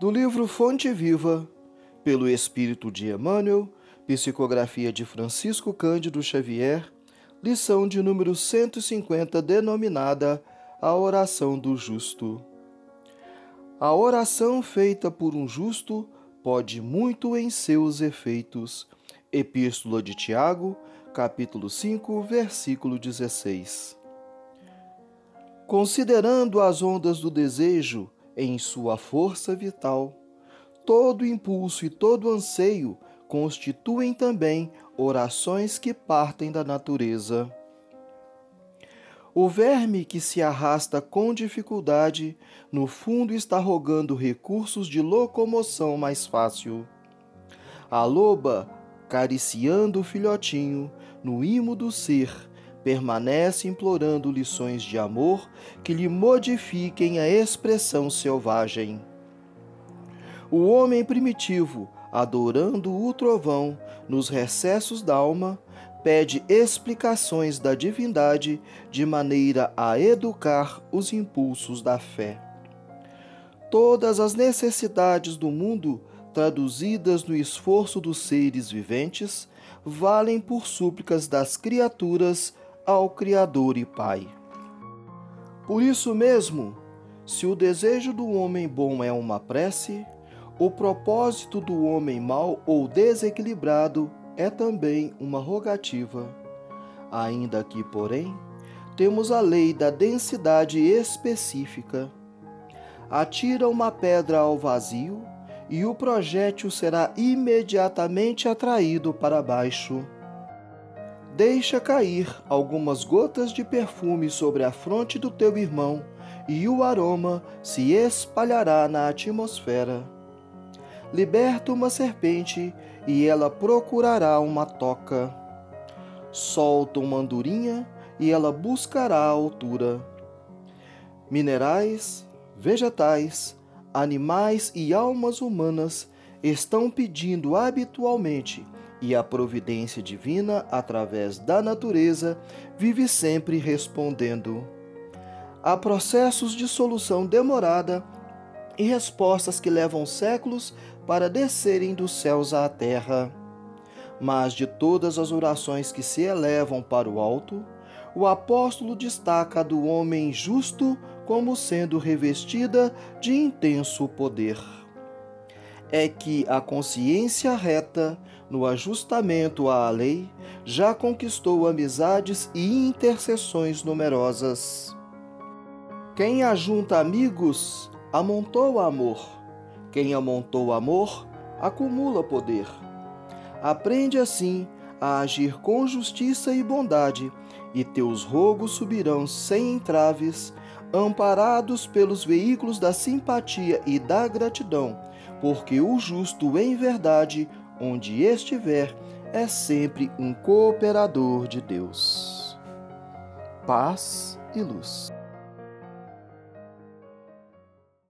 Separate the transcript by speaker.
Speaker 1: Do livro Fonte Viva, pelo Espírito de Emmanuel, psicografia de Francisco Cândido Xavier, lição de número 150, denominada A Oração do Justo. A oração feita por um justo pode muito em seus efeitos. Epístola de Tiago, capítulo 5, versículo 16. Considerando as ondas do desejo, em sua força vital. Todo impulso e todo anseio constituem também orações que partem da natureza. O verme que se arrasta com dificuldade, no fundo está rogando recursos de locomoção mais fácil. A loba, cariciando o filhotinho, no imo do ser, permanece implorando lições de amor que lhe modifiquem a expressão selvagem. O homem primitivo, adorando o trovão nos recessos da alma, pede explicações da divindade de maneira a educar os impulsos da fé. Todas as necessidades do mundo, traduzidas no esforço dos seres viventes, valem por súplicas das criaturas ao Criador e Pai. Por isso mesmo, se o desejo do homem bom é uma prece, o propósito do homem mau ou desequilibrado é também uma rogativa. Ainda que, porém, temos a lei da densidade específica. Atira uma pedra ao vazio e o projétil será imediatamente atraído para baixo. Deixa cair algumas gotas de perfume sobre a fronte do teu irmão, e o aroma se espalhará na atmosfera. Liberta uma serpente, e ela procurará uma toca. Solta uma andorinha, e ela buscará a altura. Minerais, vegetais, animais e almas humanas estão pedindo habitualmente e a providência divina, através da natureza, vive sempre respondendo. Há processos de solução demorada e respostas que levam séculos para descerem dos céus à terra. Mas de todas as orações que se elevam para o alto, o apóstolo destaca a do homem justo como sendo revestida de intenso poder. É que a consciência reta no ajustamento à lei, já conquistou amizades e intercessões numerosas. Quem ajunta amigos, amontou amor. Quem amontou amor, acumula poder. Aprende assim a agir com justiça e bondade, e teus rogos subirão sem entraves, amparados pelos veículos da simpatia e da gratidão, porque o justo em verdade onde estiver, é sempre um cooperador de Deus. Paz e luz.